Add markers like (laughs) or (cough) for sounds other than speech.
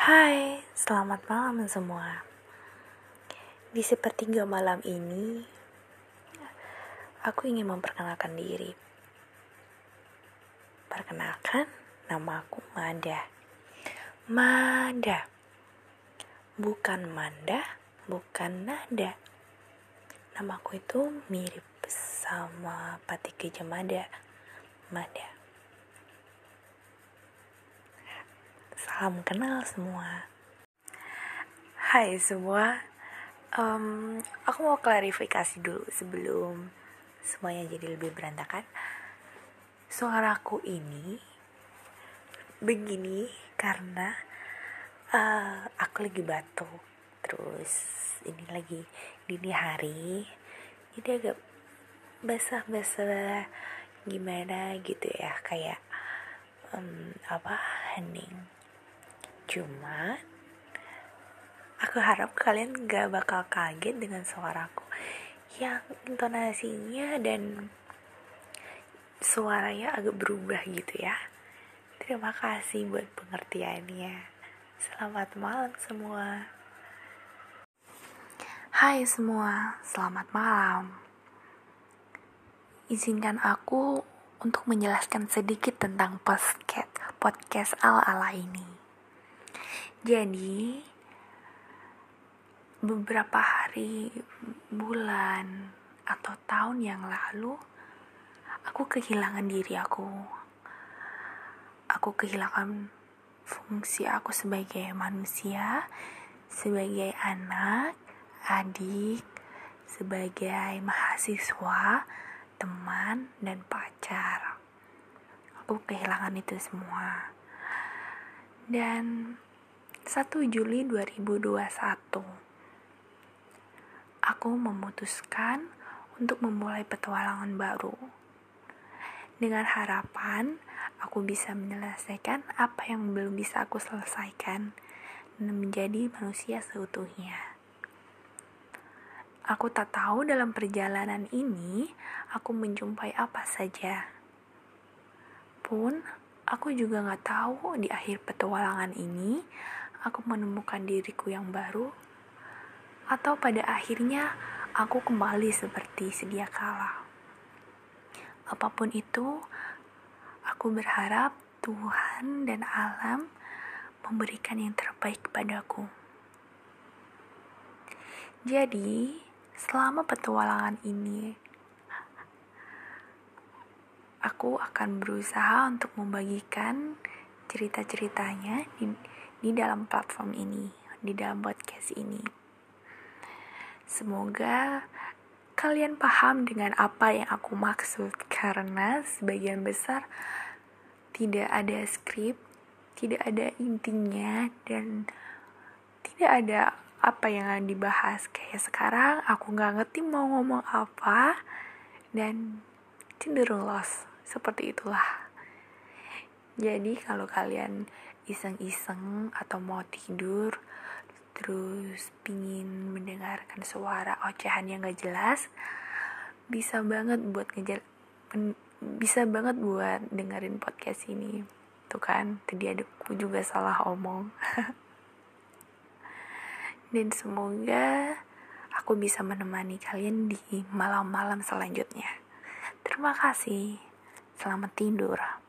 Hai, selamat malam semua. Di sepertiga malam ini, aku ingin memperkenalkan diri. Perkenalkan, nama aku Mada. Mada. Bukan Manda, bukan Nada. Namaku itu mirip sama Pati Gejamada. Mada. Salam kenal semua. Hai semua, um, aku mau klarifikasi dulu sebelum semuanya jadi lebih berantakan. Suaraku ini begini karena uh, aku lagi batuk, terus ini lagi dini hari, jadi agak basah-basah gimana gitu ya kayak um, apa hening Cuma aku harap kalian gak bakal kaget dengan suaraku yang intonasinya dan suaranya agak berubah gitu ya. Terima kasih buat pengertiannya. Selamat malam semua. Hai semua, selamat malam. Izinkan aku untuk menjelaskan sedikit tentang podcast podcast ala-ala ini. Jadi beberapa hari, bulan, atau tahun yang lalu aku kehilangan diri aku. Aku kehilangan fungsi aku sebagai manusia, sebagai anak, adik, sebagai mahasiswa, teman, dan pacar. Aku kehilangan itu semua. Dan 1 Juli 2021 aku memutuskan untuk memulai petualangan baru dengan harapan aku bisa menyelesaikan apa yang belum bisa aku selesaikan dan menjadi manusia seutuhnya. Aku tak tahu dalam perjalanan ini aku menjumpai apa saja. Pun aku juga gak tahu di akhir petualangan ini aku menemukan diriku yang baru, atau pada akhirnya aku kembali seperti sedia kala. Apa pun itu, aku berharap Tuhan dan alam memberikan yang terbaik kepadaku. Jadi, selama petualangan ini, aku akan berusaha untuk membagikan cerita-ceritanya di di dalam platform ini, di dalam podcast ini. Semoga kalian paham dengan apa yang aku maksud karena sebagian besar tidak ada skrip, tidak ada intinya dan tidak ada apa yang dibahas. Kayak sekarang aku nggak ngerti mau ngomong apa dan cenderung lost. Seperti itulah jadi kalau kalian iseng-iseng atau mau tidur terus pingin mendengarkan suara ocehan yang gak jelas bisa banget buat ngejar bisa banget buat dengerin podcast ini. Tuh kan tadi adikku juga salah omong. (laughs) Dan semoga aku bisa menemani kalian di malam-malam selanjutnya. Terima kasih. Selamat tidur